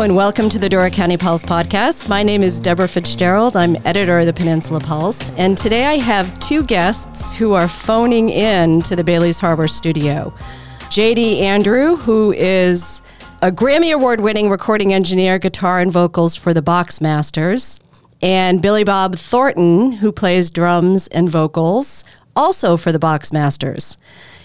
And welcome to the Door County Pulse podcast. My name is Debra Fitzgerald. I'm editor of the Peninsula Pulse. And today I have two guests who are phoning in to the Bailey's Harbor studio. JD Andrew, who is a Grammy Award winning recording engineer, guitar, and vocals for the Boxmasters, and Billy Bob Thornton, who plays drums and vocals also for the Boxmasters.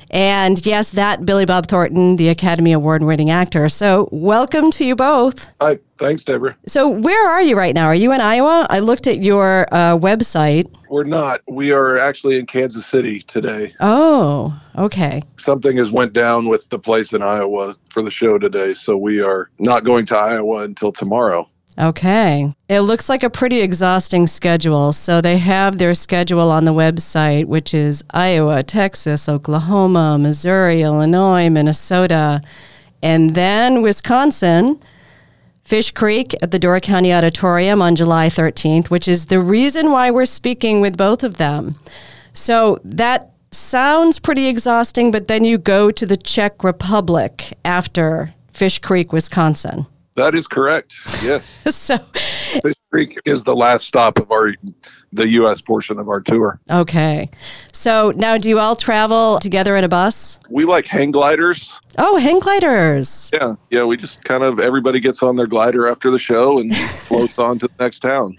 And yes, that Billy Bob Thornton, the Academy Award winning actor. So, welcome to you both. Hi, thanks, Debra. So, where are you right now? Are you in Iowa? I looked at your uh, website. We're not. We are actually in Kansas City today. Oh, okay. Something has went down with the place in Iowa for the show today, so we are not going to Iowa until tomorrow. Okay. It looks like a pretty exhausting schedule. So they have their schedule on the website, which is Iowa, Texas, Oklahoma, Missouri, Illinois, Minnesota, and then Wisconsin. Fish Creek at the Door County Auditorium on July 13th, which is the reason why we're speaking with both of them. So that sounds pretty exhausting, but then you go to the Czech Republic after Fish Creek, Wisconsin. That is correct. Yes. so Fish Creek is the last stop of our the US portion of our tour. Okay. So now do you all travel together in a bus? We like hang gliders. Oh, hang gliders. Yeah. Yeah, we just kind of everybody gets on their glider after the show and floats on to the next town.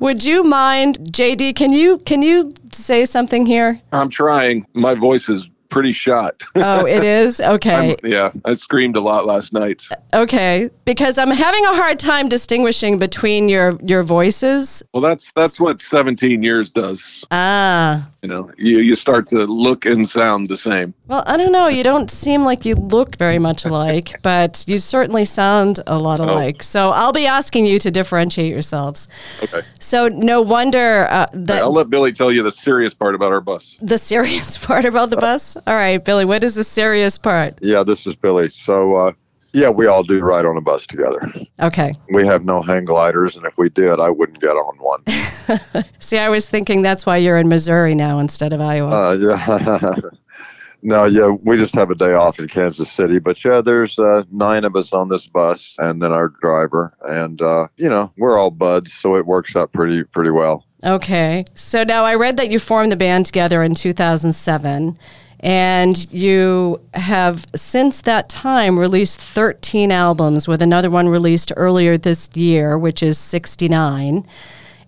Would you mind JD, can you can you say something here? I'm trying. My voice is pretty shot. Oh, it is? Okay. yeah, I screamed a lot last night. Okay, because I'm having a hard time distinguishing between your your voices. Well, that's that's what 17 years does. Ah. You know, you you start to look and sound the same. Well, I don't know. You don't seem like you look very much alike, but you certainly sound a lot alike. Oh. So I'll be asking you to differentiate yourselves. Okay. So no wonder uh, that I'll let Billy tell you the serious part about our bus. The serious part about the bus? All right, Billy, what is the serious part? Yeah, this is Billy. So, uh, yeah, we all do ride on a bus together. Okay. We have no hang gliders, and if we did, I wouldn't get on one. See, I was thinking that's why you're in Missouri now instead of Iowa. Uh, yeah. no, yeah, we just have a day off in Kansas City. But yeah, there's uh, nine of us on this bus, and then our driver, and uh, you know, we're all buds, so it works out pretty pretty well. Okay. So now I read that you formed the band together in 2007. And you have since that time released 13 albums, with another one released earlier this year, which is 69.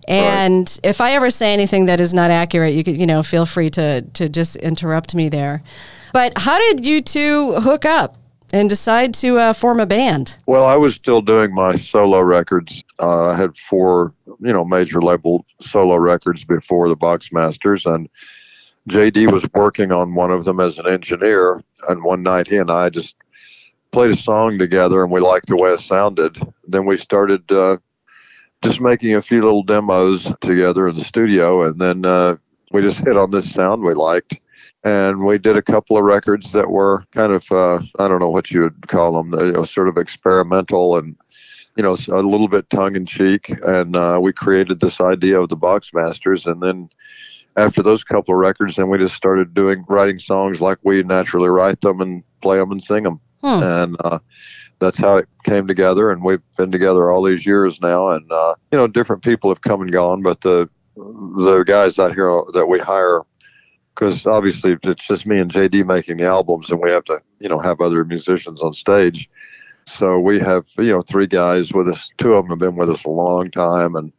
And right. if I ever say anything that is not accurate, you could, you know, feel free to to just interrupt me there. But how did you two hook up and decide to uh, form a band? Well, I was still doing my solo records. Uh, I had four, you know, major label solo records before the Boxmasters, and JD was working on one of them as an engineer, and one night he and I just played a song together, and we liked the way it sounded. Then we started uh, just making a few little demos together in the studio, and then uh, we just hit on this sound we liked. And we did a couple of records that were kind of, uh, I don't know what you would call them, you know, sort of experimental and you know, a little bit tongue in cheek. And uh, we created this idea of the Boxmasters. And then after those couple of records, then we just started doing writing songs like we naturally write them and play them and sing them. Hmm. And uh, that's how it came together. And we've been together all these years now. And uh, you know, different people have come and gone, but the the guys out here that we hire, because obviously it's just me and JD making the albums, and we have to you know have other musicians on stage. So we have you know three guys with us. Two of them have been with us a long time, and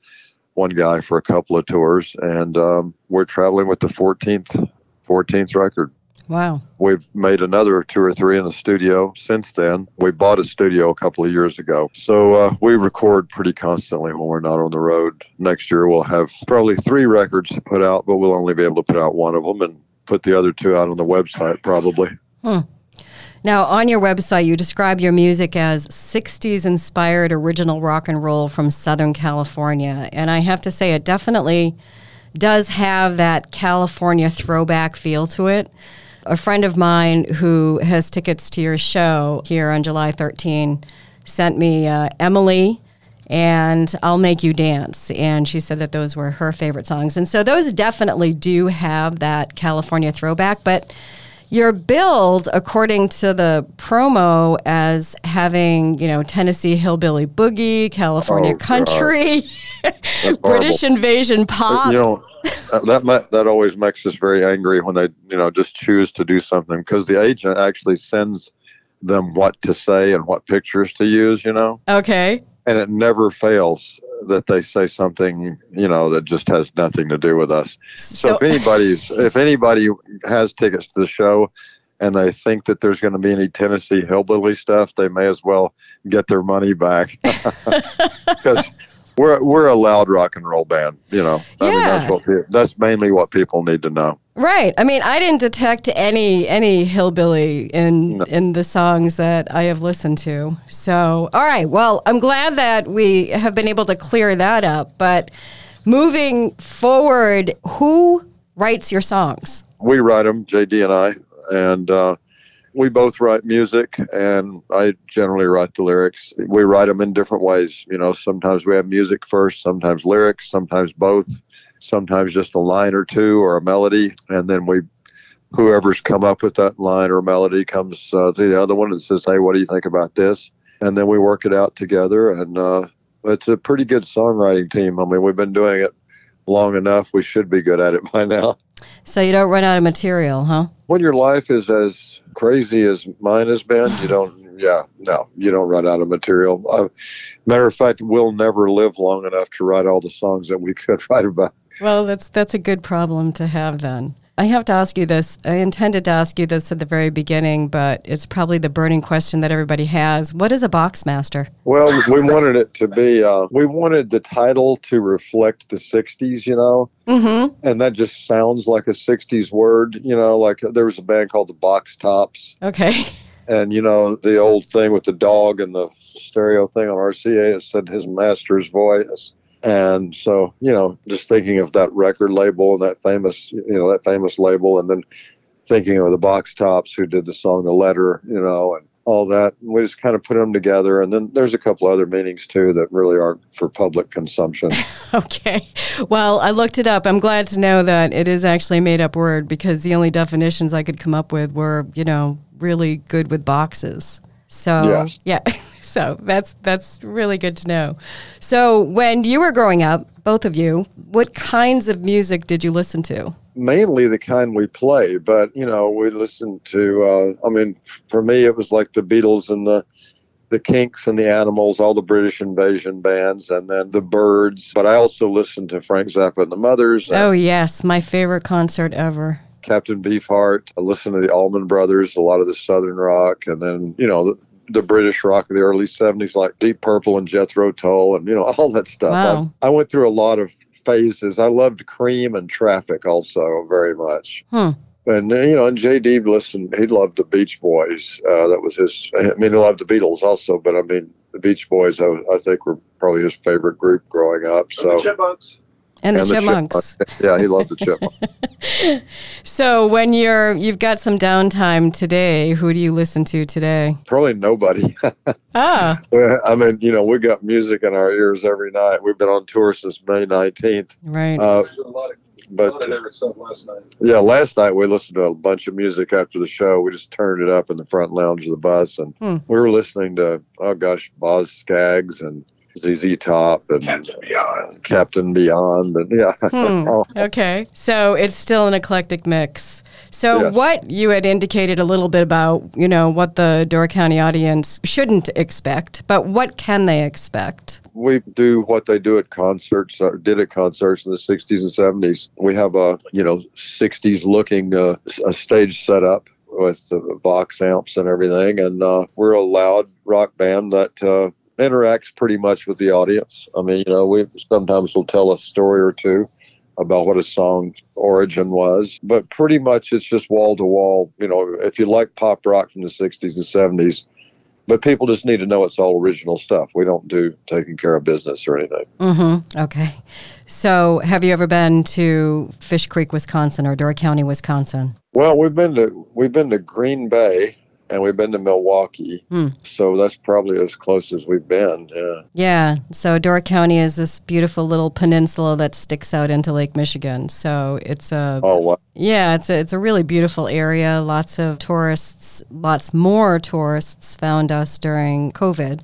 one guy for a couple of tours, and um, we're traveling with the 14th 14th record. Wow. We've made another two or three in the studio since then. We bought a studio a couple of years ago. So uh, we record pretty constantly when we're not on the road. Next year, we'll have probably three records to put out, but we'll only be able to put out one of them and put the other two out on the website probably. Hmm. Now, on your website, you describe your music as 60s inspired original rock and roll from Southern California. And I have to say, it definitely does have that California throwback feel to it. A friend of mine who has tickets to your show here on July 13 sent me uh, Emily and I'll Make You Dance. And she said that those were her favorite songs. And so those definitely do have that California throwback, but you're billed according to the promo as having, you know, Tennessee hillbilly boogie, California Oh, country, British invasion pop. You know, that that always makes us very angry when they, you know, just choose to do something because the agent actually sends them what to say and what pictures to use, you know, okay. and it never fails that they say something, you know, that just has nothing to do with us. So, So, if anybody's if anybody has tickets to the show and they think that there's going to be any Tennessee hillbilly stuff, they may as well get their money back because we're we're a loud rock and roll band. You know, I mean Yeah. that's what that's mainly what people need to know. right. I mean, I didn't detect any any hillbilly in No. in the songs that I have listened to. So, all right. Well, I'm glad that we have been able to clear that up. But moving forward, who writes your songs? We write them, JD and I, and uh, we both write music, and I generally write the lyrics. We write them in different ways. You know, sometimes we have music first, sometimes lyrics, sometimes both, sometimes just a line or two or a melody, and then we, whoever's come up with that line or melody, comes uh, to the other one and says, "Hey, what do you think about this?" And then we work it out together, and uh, it's a pretty good songwriting team. I mean, we've been doing it long enough; we should be good at it by now So you don't run out of material, huh? when your life is as crazy as mine has been, you don't. Yeah, no, you don't run out of material. Uh, matter of fact, we'll never live long enough to write all the songs that we could write about. Well, that's that's a good problem to have then. I have to ask you this. I intended to ask you this at the very beginning, but it's probably the burning question that everybody has. What is a box master? Well, we wanted it to be. Uh, we wanted the title to reflect the '60s, you know, Mm-hmm. and that just sounds like a '60s word, you know. Like there was a band called the Box Tops, Okay. and you know the old thing with the dog and the stereo thing on RCA. It said his master's voice, and so you know, just thinking of that record label and that famous, you know, that famous label, and then thinking of the Box Tops who did the song "The Letter," you know, and all that. We just kind of put them together, and then there's a couple other meanings too that really aren't for public consumption. Okay. Well, I looked it up. I'm glad to know that it is actually a made up word because the only definitions I could come up with were, you know, really good with boxes. So, Yes. yeah. So that's that's really good to know. So, when you were growing up, both of you, what kinds of music did you listen to? mainly the kind we play, but you know, we listened to. Uh, I mean, for me, it was like the Beatles and the the Kinks and the Animals, all the British invasion bands, and then the Byrds. But I also listened to Frank Zappa and the Mothers, and Oh, yes, my favorite concert ever. Captain Beefheart. I listened to the Allman Brothers, a lot of the Southern rock, and then you know. The, the British rock of the early 70s, like Deep Purple and Jethro Tull, and you know all that stuff. Wow. I, I went through a lot of phases. I loved Cream and Traffic also very much. Hmm. And you know, and JD listened. He loved the Beach Boys. Uh, that was his. I mean, he loved the Beatles also, but I mean, the Beach Boys. I, I think were probably his favorite group growing up. So Chipmunks. And the and the Chipmunks. Chipmunks. Yeah, he loved the Chipmunks. So, when you're you've got some downtime today, who do you listen to today? probably nobody. Ah, I mean, you know, we got music in our ears every night. We've been on tour since May 19th. right. Uh, A lot of, but a lot of different stuff last night. yeah, last night we listened to a bunch of music after the show. We just turned it up in the front lounge of the bus, and Hmm. we were listening to oh gosh, Boz Skaggs and ZZ Top and Captain Beyond. Captain Beyond, and yeah, Hmm. Oh, Okay. So it's still an eclectic mix. So Yes. what you had indicated a little bit about, you know, what the Door County audience shouldn't expect, but what can they expect? we do what they do at concerts or did at concerts in the 60s and 70s we have a you know 60s looking uh, a stage set up with the box amps and everything and uh, we're a loud rock band that uh, interacts pretty much with the audience i mean you know we sometimes will tell a story or two about what a song's origin was but pretty much it's just wall to wall you know if you like pop rock from the 60s and 70s but people just need to know it's all original stuff. We don't do taking care of business or anything. Mm-hmm. Okay. So, have you ever been to Fish Creek, Wisconsin, or Door County, Wisconsin? Well, we've been to we've been to Green Bay and we've been to Milwaukee, Hmm. so that's probably as close as we've been. Yeah. Yeah. So, Door County is this beautiful little peninsula that sticks out into Lake Michigan. So, it's a Oh wow. Yeah, it's a, it's a really beautiful area. Lots of tourists, lots more tourists found us during COVID.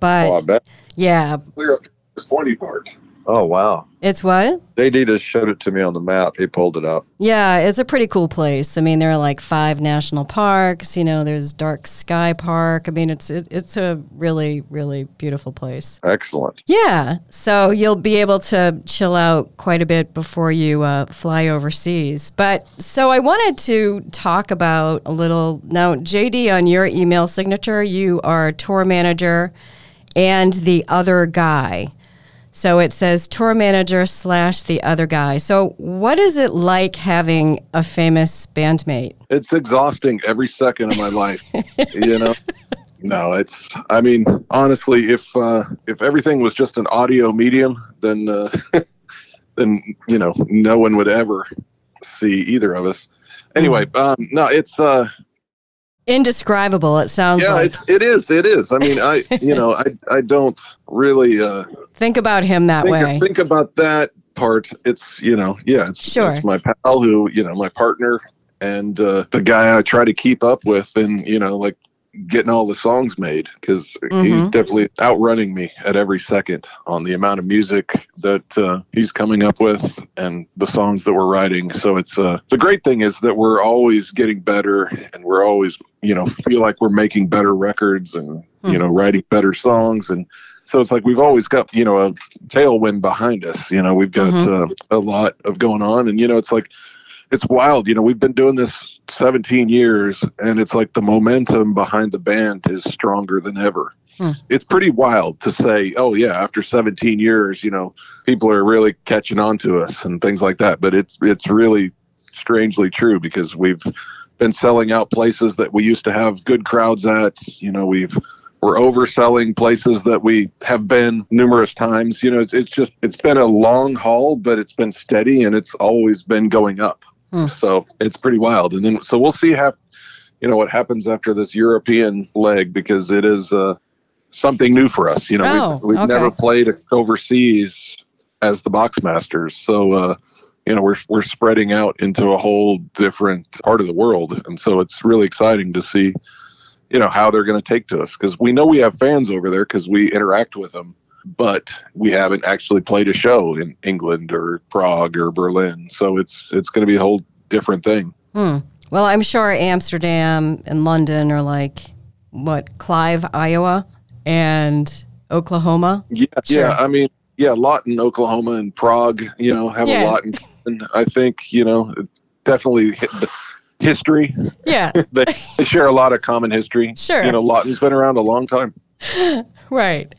But Oh, I bet. yeah, We're this pointy part. Oh wow. it's what? JD just showed it to me on the map. He pulled it up. Yeah, it's a pretty cool place. I mean, there are like five national parks. You know, there's Dark Sky Park. I mean, it's it, it's a really really beautiful place. Excellent. Yeah, so you'll be able to chill out quite a bit before you uh, fly overseas. But so I wanted to talk about a little now, JD, on your email signature, you are tour manager and the other guy. So it says tour manager slash the other guy. So what is it like having a famous bandmate? It's exhausting every second of my life. you know. No, it's. I mean, honestly, if uh, if everything was just an audio medium, then uh, then you know no one would ever see either of us. Anyway, um, no, it's uh, Indescribable, it sounds yeah, like. it's it is, it is. I mean, I you know, I I don't really uh, Think about him that think, way. think about that part. It's you know, yeah, it's, Sure. it's my pal who you know, my partner and uh, the guy I try to keep up with, and you know, like getting all the songs made because he's Mhm. definitely outrunning me at every second on the amount of music that uh, he's coming up with and the songs that we're writing. So it's uh, the great thing is that we're always getting better and we're always you know feel like we're making better records and Hmm. you know writing better songs and so it's like we've always got you know a tailwind behind us you know we've got Mhm. uh, a lot of going on and you know it's like it's wild you know we've been doing this 17 years and it's like the momentum behind the band is stronger than ever Hmm. it's pretty wild to say oh yeah after 17 years you know people are really catching on to us and things like that but it's it's really strangely true because we've been selling out places that we used to have good crowds at you know we've we're overselling places that we have been numerous times you know it's, it's just it's been a long haul but it's been steady and it's always been going up Hmm. so it's pretty wild. And then so we'll see how you know what happens after this european leg because it is uh something new for us. You know Oh, we've, we've okay. never played overseas as the boxmasters so uh you know we're we're spreading out into a whole different part of the world. And so it's really exciting to see you know how they're going to take to us because we know we have fans over there because we interact with them but we haven't actually played a show in england or prague or berlin so it's it's going to be a whole different thing Hmm. Well, I'm sure Amsterdam and London are like what Clive, Iowa, and Oklahoma. yeah Sure. yeah i mean yeah in oklahoma and prague you know have Yeah. a lot in common. i think you know definitely history Yeah, they, they share a lot of common history Sure. you know lawton's been around a long time right.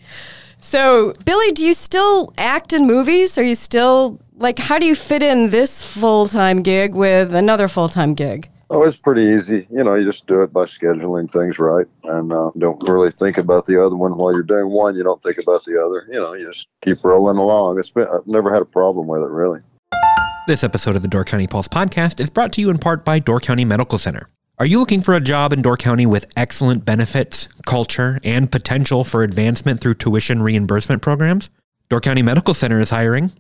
So, Billy, do you still act in movies? Are you still like how do you fit in this full-time gig with another full-time gig? Oh, it's pretty easy. You know, you just do it by scheduling things right, and uh, don't really think about the other one while you're doing one. You don't think about the other. You know, you just keep rolling along. It's been I've never had a problem with it really. This episode of the Door County Pulse podcast is brought to you in part by Door County Medical Center. Are you looking for a job in Door County with excellent benefits, culture, and potential for advancement through tuition reimbursement programs? Door County Medical Center is hiring.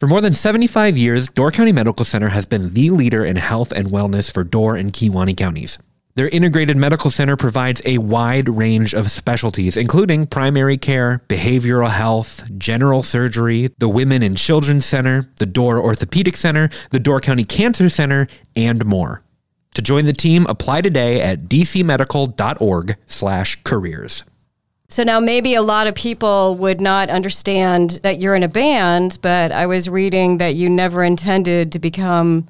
For more than 75 years, Door County Medical Center has been the leader in health and wellness for Door and Kewaunee counties. Their integrated medical center provides a wide range of specialties, including primary care, behavioral health, general surgery, the Women and Children's Center, the Door Orthopedic Center, the Door County Cancer Center, and more. To join the team, apply today at dcmedical.org/careers. So now maybe a lot of people would not understand that you're in a band, but I was reading that you never intended to become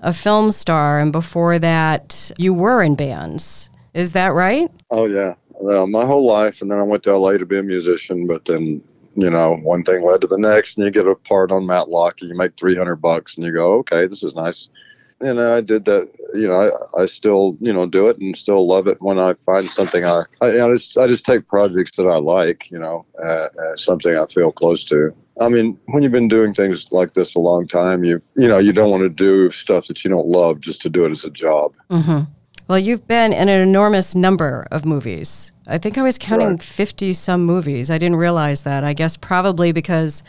a film star and before that you were in bands. Is that right? Oh yeah, well, my whole life, and then I went to LA to be a musician. But then, you know, one thing led to the next, and you get a part on Matlock, and you make three hundred bucks, and you go, okay, this is nice. And I did that. You know, I, I still you know do it and still love it when I find something I I, I just I just take projects that I like. You know, uh, uh, something I feel close to. I mean, when you've been doing things like this a long time, you you know you don't want to do stuff that you don't love just to do it as a job. Mm-hmm. Well, you've been in an enormous number of movies. I think I was counting Right. 50 some movies. I didn't realize that. I guess probably because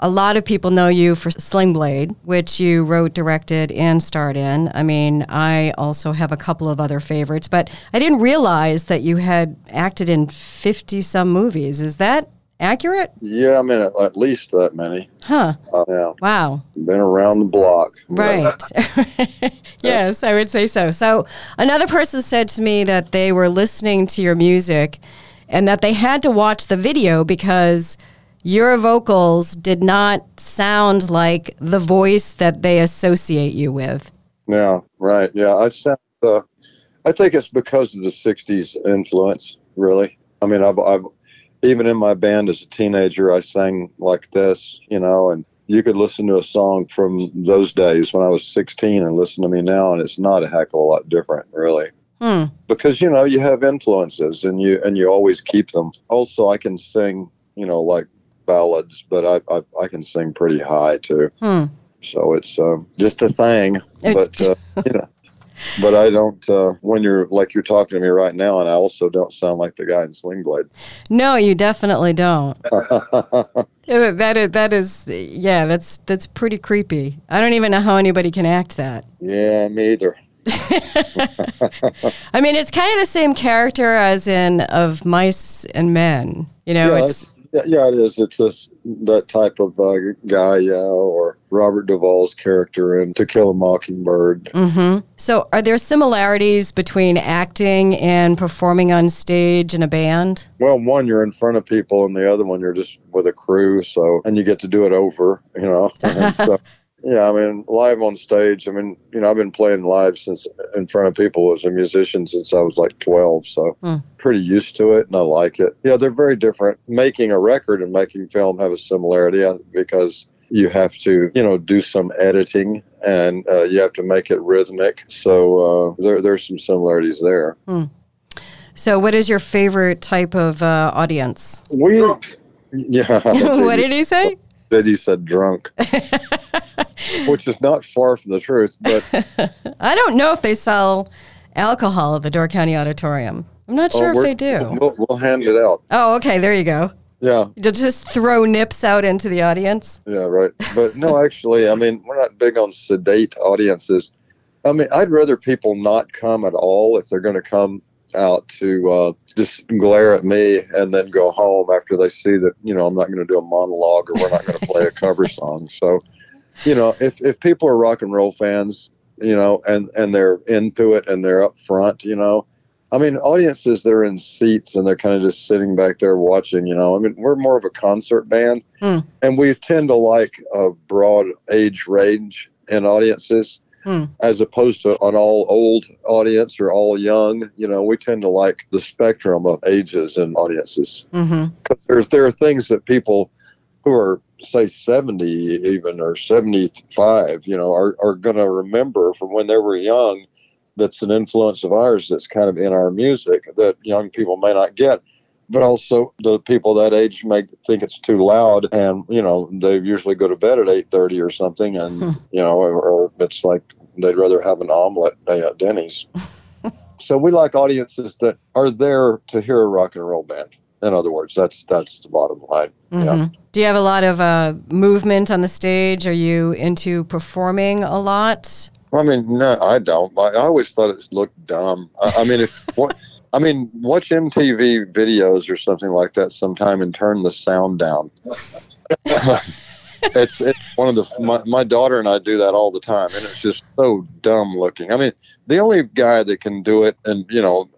a lot of people know you for Sling Blade, which you wrote, directed, and starred in. I mean, I also have a couple of other favorites, but I didn't realize that you had acted in 50 some movies. Is that accurate? Yeah, I mean at, at least that many. Huh. Uh, yeah, Wow. been around the block. Right. yes, I would say so. So, another person said to me that they were listening to your music and that they had to watch the video because your vocals did not sound like the voice that they associate you with. Yeah, right. Yeah, I sound. Uh, I think it's because of the '60s influence. Really, I mean, I've, I've even in my band as a teenager, I sang like this, you know, and you could listen to a song from those days when I was 16 and listen to me now, and it's not a heck of a lot different, really. Hmm. Because you know you have influences, and you and you always keep them. Also, I can sing, you know, like ballads, but I I, I can sing pretty high too. Hmm. So it's um, just a thing. It's- but uh, you know, but I don't. Uh, when you're like you're talking to me right now, and I also don't sound like the guy in Sling Blade. No, you definitely don't. That is, that is, yeah, that's that's pretty creepy. I don't even know how anybody can act that. yeah, me either. I mean, it's kind of the same character as in of mice and men. You know, yeah, it's it's, yeah, yeah, it is. It's just that type of uh, guy, yeah, or Robert Duvall's character in To Kill a Mockingbird. hmm So, are there similarities between acting and performing on stage in a band? Well, one you're in front of people, and the other one you're just with a crew. So, and you get to do it over, you know. So, yeah, I mean, live on stage. I mean, you know, I've been playing live since in front of people as a musician since I was like 12. So, Hmm. pretty used to it, and I like it. Yeah, they're very different. Making a record and making film have a similarity uh, because you have to, you know, do some editing and uh, you have to make it rhythmic. So uh, there, there's some similarities there. So, what is your favorite type of uh, audience? We, yeah. what did he say? That he said drunk, which is not far from the truth. But I don't know if they sell alcohol at the Door County Auditorium. I'm not oh, sure oh, if they do. We'll, we'll hand it out. Oh, okay, there you go. Yeah, To just throw nips out into the audience. yeah, right. But no, actually, I mean, we're not big on sedate audiences. I mean, I'd rather people not come at all if they're going to come out to uh, just glare at me and then go home after they see that you know I'm not going to do a monologue or we're not going to play a cover song. So, you know, if if people are rock and roll fans, you know, and and they're into it and they're up front, you know, I mean, audiences they're in seats and they're kind of just sitting back there watching. You know, I mean, we're more of a concert band, Hmm. and we tend to like a broad age range in audiences, Hmm. as opposed to an all old audience or all young. You know, we tend to like the spectrum of ages and audiences hmm because there's there are things that people who are say 70 even or 75 you know are, are going to remember from when they were young that's an influence of ours that's kind of in our music that young people may not get but also the people that age may think it's too loud and you know they usually go to bed at 8.30 or something and you know or, or it's like they'd rather have an omelet at denny's so we like audiences that are there to hear a rock and roll band in other words that's that's the bottom line Yeah. hmm Do you have a lot of uh, movement on the stage? Are you into performing a lot? I mean, no, I don't. I, I always thought it looked dumb. I, I mean, if what, I mean, watch MTV videos or something like that sometime and turn the sound down. it's, it's one of the my, my daughter and I do that all the time, and it's just so dumb looking. I mean, the only guy that can do it, and you know,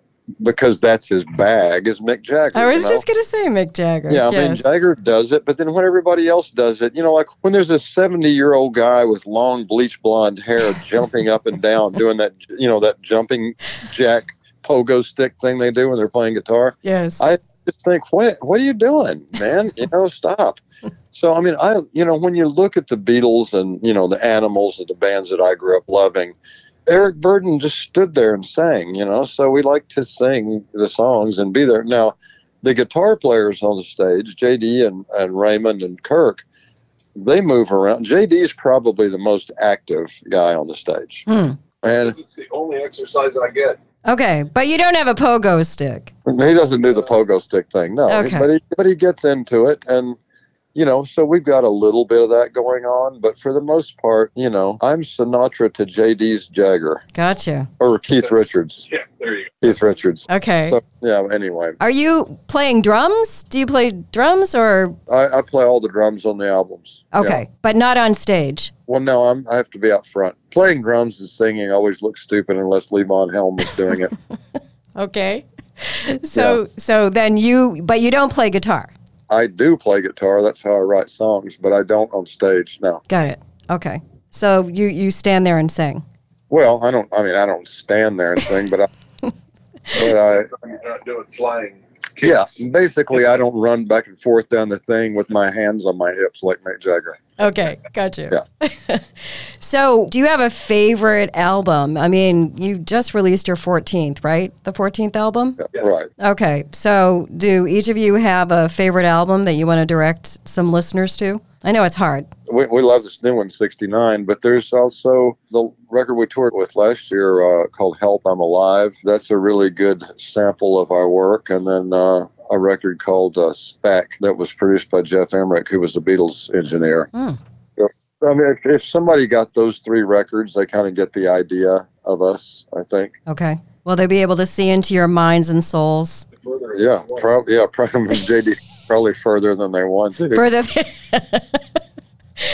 because that's his bag, is Mick Jagger. I was you know? just going to say Mick Jagger. Yeah, I mean. Jagger does it, but then when everybody else does it, you know, like when there's a 70 year old guy with long bleach blonde hair jumping up and down, doing that, you know, that jumping jack pogo stick thing they do when they're playing guitar. yes. I just think, what, what are you doing, man? You know, stop. So I mean, I you know when you look at the Beatles and you know the Animals and the bands that I grew up loving, Eric Burdon just stood there and sang. You know, so we like to sing the songs and be there. Now, the guitar players on the stage, JD and and Raymond and Kirk, they move around. JD is probably the most active guy on the stage, Hmm. and It's the only exercise I get. Okay, but you don't have a pogo stick. He doesn't do the pogo stick thing, no. Okay. But he but he gets into it, and you know, so we've got a little bit of that going on. But for the most part, you know, I'm Sinatra to JD's Jagger Gotcha. or Keith Richards. Yeah, there you go. Keith Richards. Okay. So yeah. Anyway, Are you playing drums? Do you play drums or I, I play all the drums on the albums. Yeah. okay, but not on stage? Well, no, I'm I have to be out front. Playing drums and singing always looks stupid unless Levon Helm is doing it. Okay. So so then you but you don't play guitar. I do play guitar. That's how I write songs, but I don't on stage. No. Got it. Okay. So you you stand there and sing. Well, I don't. I mean, I don't stand there and sing, but I. but I, I'm not doing flying. yeah, basically, I don't run back and forth down the thing with my hands on my hips like Mick Jagger. Okay, got you. Yeah. so, do you have a favorite album? I mean, you just released your 14th, right? The 14th album? Yes. Right. Okay. So, do each of you have a favorite album that you want to direct some listeners to? I know it's hard. We, we love this new one, 69, but there's also the record we toured with last year uh, called Help I'm Alive. That's a really good sample of our work. And then uh, a record called uh, Spec that was produced by Geoff Emerick, who was the Beatles engineer. So, I mean, if, if somebody got those three records, they kind of get the idea of us, I think. Okay. Will they be able to see into your minds and souls Yeah, probably. Yeah, probably JD's probably further than they want to. further?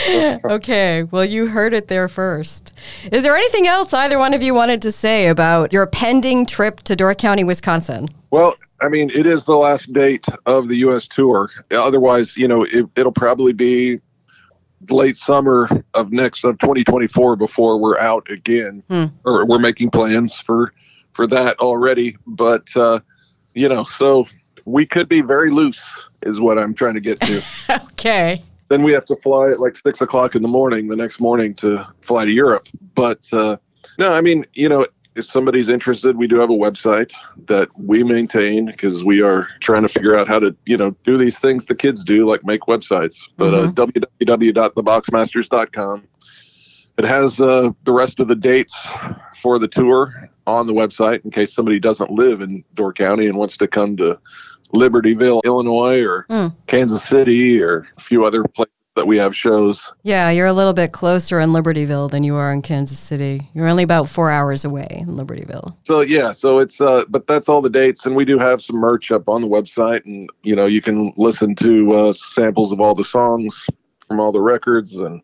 okay. Well, you heard it there first. Is there anything else either one of you wanted to say about your pending trip to Door County, Wisconsin? Well, I mean, it is the last date of the U.S. tour. Otherwise, you know, it, it'll probably be late summer of next of 2024 before we're out again, Hmm. or we're making plans for for that already. But uh, you know, so we could be very loose, is what I'm trying to get to. Okay. then we have to fly at like six o'clock in the morning the next morning to fly to Europe. But uh, no, I mean, you know, if somebody's interested, we do have a website that we maintain because we are trying to figure out how to, you know, do these things the kids do, like make websites. But uh, www.theboxmasters.com. It has uh, the rest of the dates for the tour on the website in case somebody doesn't live in Door County and wants to come to Libertyville, Illinois, or Mm. Kansas City, or a few other places that we have shows. Yeah, you're a little bit closer in Libertyville than you are in Kansas City. You're only about four hours away in Libertyville. So yeah, so it's uh, but that's all the dates, and we do have some merch up on the website, and you know you can listen to uh, samples of all the songs from all the records, and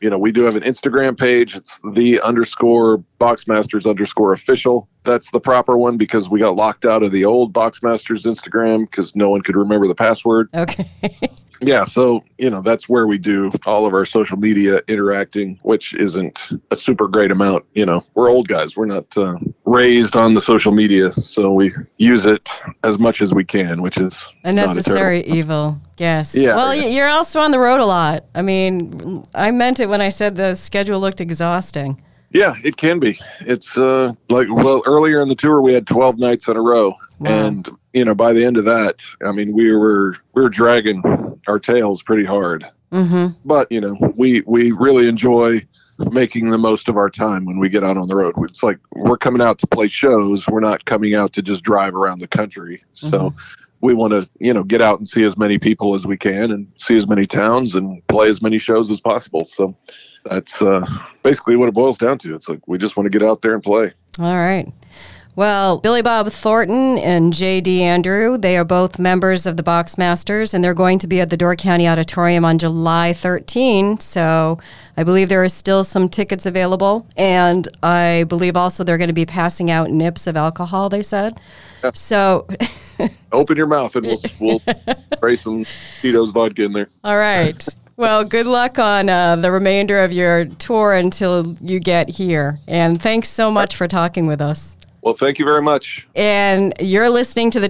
you know we do have an Instagram page. It's the underscore Boxmasters underscore official. That's the proper one because we got locked out of the old Boxmasters Instagram because no one could remember the password. Okay. Yeah, so you know that's where we do all of our social media interacting, which isn't a super great amount. You know, we're old guys; we're not uh, raised on the social media, so we use it as much as we can, which is A necessary evil. Yes. Yeah. Well, y- you're also on the road a lot. I mean, I meant it when I said the schedule looked exhausting. Yeah, it can be. It's uh, like well, earlier in the tour we had 12 nights in a row, Wow. and you know by the end of that, I mean we were we were dragging our tails pretty hard. Mm-hmm. but you know we we really enjoy making the most of our time when we get out on the road. It's like we're coming out to play shows. We're not coming out to just drive around the country. So we want to you know get out and see as many people as we can and see as many towns and play as many shows as possible. So that's uh, basically what it boils down to. It's like we just want to get out there and play. All right. Well, Billy Bob Thornton and J.D. Andrew, they are both members of the Boxmasters, and they're going to be at the Door County Auditorium on July 13. So I believe there are still some tickets available. And I believe also they're going to be passing out nips of alcohol, they said. So, open your mouth and we'll we'll spray some Tito's vodka in there all right. Well, good luck on uh, the remainder of your tour until you get here. And thanks so much for talking with us. Well thank you very much. And you're listening to the